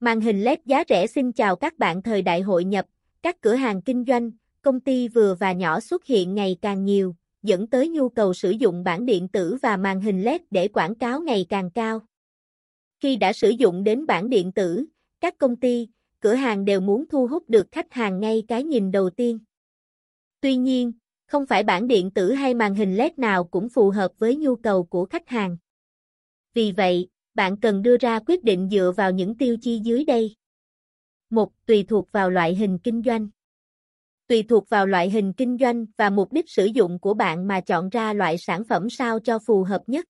Màn hình LED giá rẻ xin chào các bạn thời đại hội nhập, các cửa hàng kinh doanh, công ty vừa và nhỏ xuất hiện ngày càng nhiều, dẫn tới nhu cầu sử dụng bảng điện tử và màn hình LED để quảng cáo ngày càng cao. Khi đã sử dụng đến bảng điện tử, các công ty, cửa hàng đều muốn thu hút được khách hàng ngay cái nhìn đầu tiên. Tuy nhiên, không phải bảng điện tử hay màn hình LED nào cũng phù hợp với nhu cầu của khách hàng. Vì vậy, bạn cần đưa ra quyết định dựa vào những tiêu chí dưới đây. 1. Tùy thuộc vào loại hình kinh doanh. Tùy thuộc vào loại hình kinh doanh và mục đích sử dụng của bạn mà chọn ra loại sản phẩm sao cho phù hợp nhất.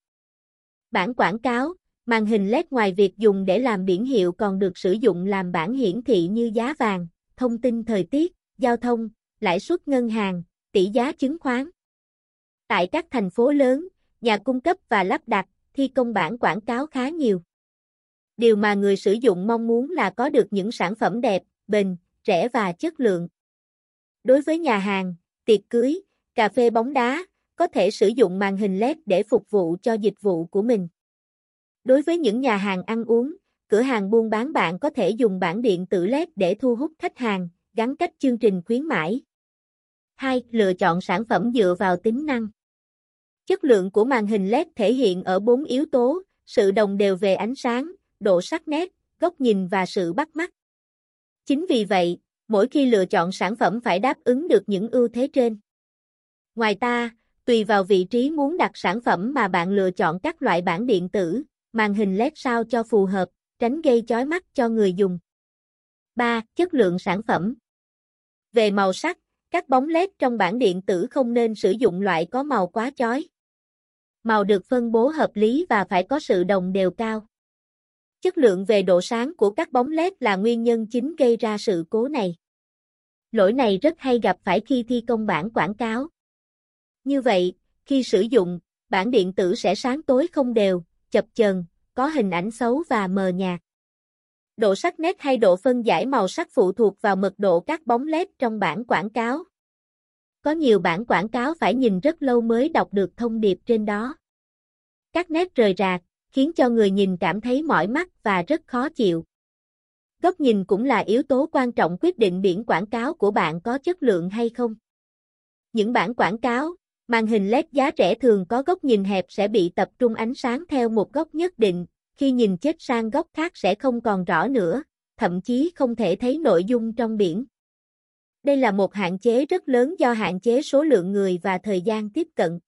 Bản quảng cáo, màn hình LED ngoài việc dùng để làm biển hiệu còn được sử dụng làm bản hiển thị như giá vàng, thông tin thời tiết, giao thông, lãi suất ngân hàng, tỷ giá chứng khoán. Tại các thành phố lớn, nhà cung cấp và lắp đặt, thi công bản quảng cáo khá nhiều. Điều mà người sử dụng mong muốn là có được những sản phẩm đẹp, bền, rẻ và chất lượng. Đối với nhà hàng, tiệc cưới, cà phê bóng đá, có thể sử dụng màn hình LED để phục vụ cho dịch vụ của mình. Đối với những nhà hàng ăn uống, cửa hàng buôn bán bạn có thể dùng bảng điện tử LED để thu hút khách hàng, gắn cách chương trình khuyến mãi. 2. Lựa chọn sản phẩm dựa vào tính năng. Chất lượng của màn hình LED thể hiện ở 4 yếu tố, sự đồng đều về ánh sáng, độ sắc nét, góc nhìn và sự bắt mắt. Chính vì vậy, mỗi khi lựa chọn sản phẩm phải đáp ứng được những ưu thế trên. Ngoài ta, tùy vào vị trí muốn đặt sản phẩm mà bạn lựa chọn các loại bảng điện tử, màn hình LED sao cho phù hợp, tránh gây chói mắt cho người dùng. 3. Chất lượng sản phẩm Về màu sắc, các bóng LED trong bảng điện tử không nên sử dụng loại có màu quá chói. Màu được phân bố hợp lý và phải có sự đồng đều cao. Chất lượng về độ sáng của các bóng LED là nguyên nhân chính gây ra sự cố này. Lỗi này rất hay gặp phải khi thi công bản quảng cáo. Như vậy, khi sử dụng, bản điện tử sẽ sáng tối không đều, chập chờn, có hình ảnh xấu và mờ nhạt. Độ sắc nét hay độ phân giải màu sắc phụ thuộc vào mật độ các bóng LED trong bản quảng cáo. Có nhiều bản quảng cáo phải nhìn rất lâu mới đọc được thông điệp trên đó. Các nét rời rạc, khiến cho người nhìn cảm thấy mỏi mắt và rất khó chịu. Góc nhìn cũng là yếu tố quan trọng quyết định biển quảng cáo của bạn có chất lượng hay không. Những bản quảng cáo, màn hình LED giá rẻ thường có góc nhìn hẹp sẽ bị tập trung ánh sáng theo một góc nhất định, khi nhìn chết sang góc khác sẽ không còn rõ nữa, thậm chí không thể thấy nội dung trong biển. Đây là một hạn chế rất lớn do hạn chế số lượng người và thời gian tiếp cận.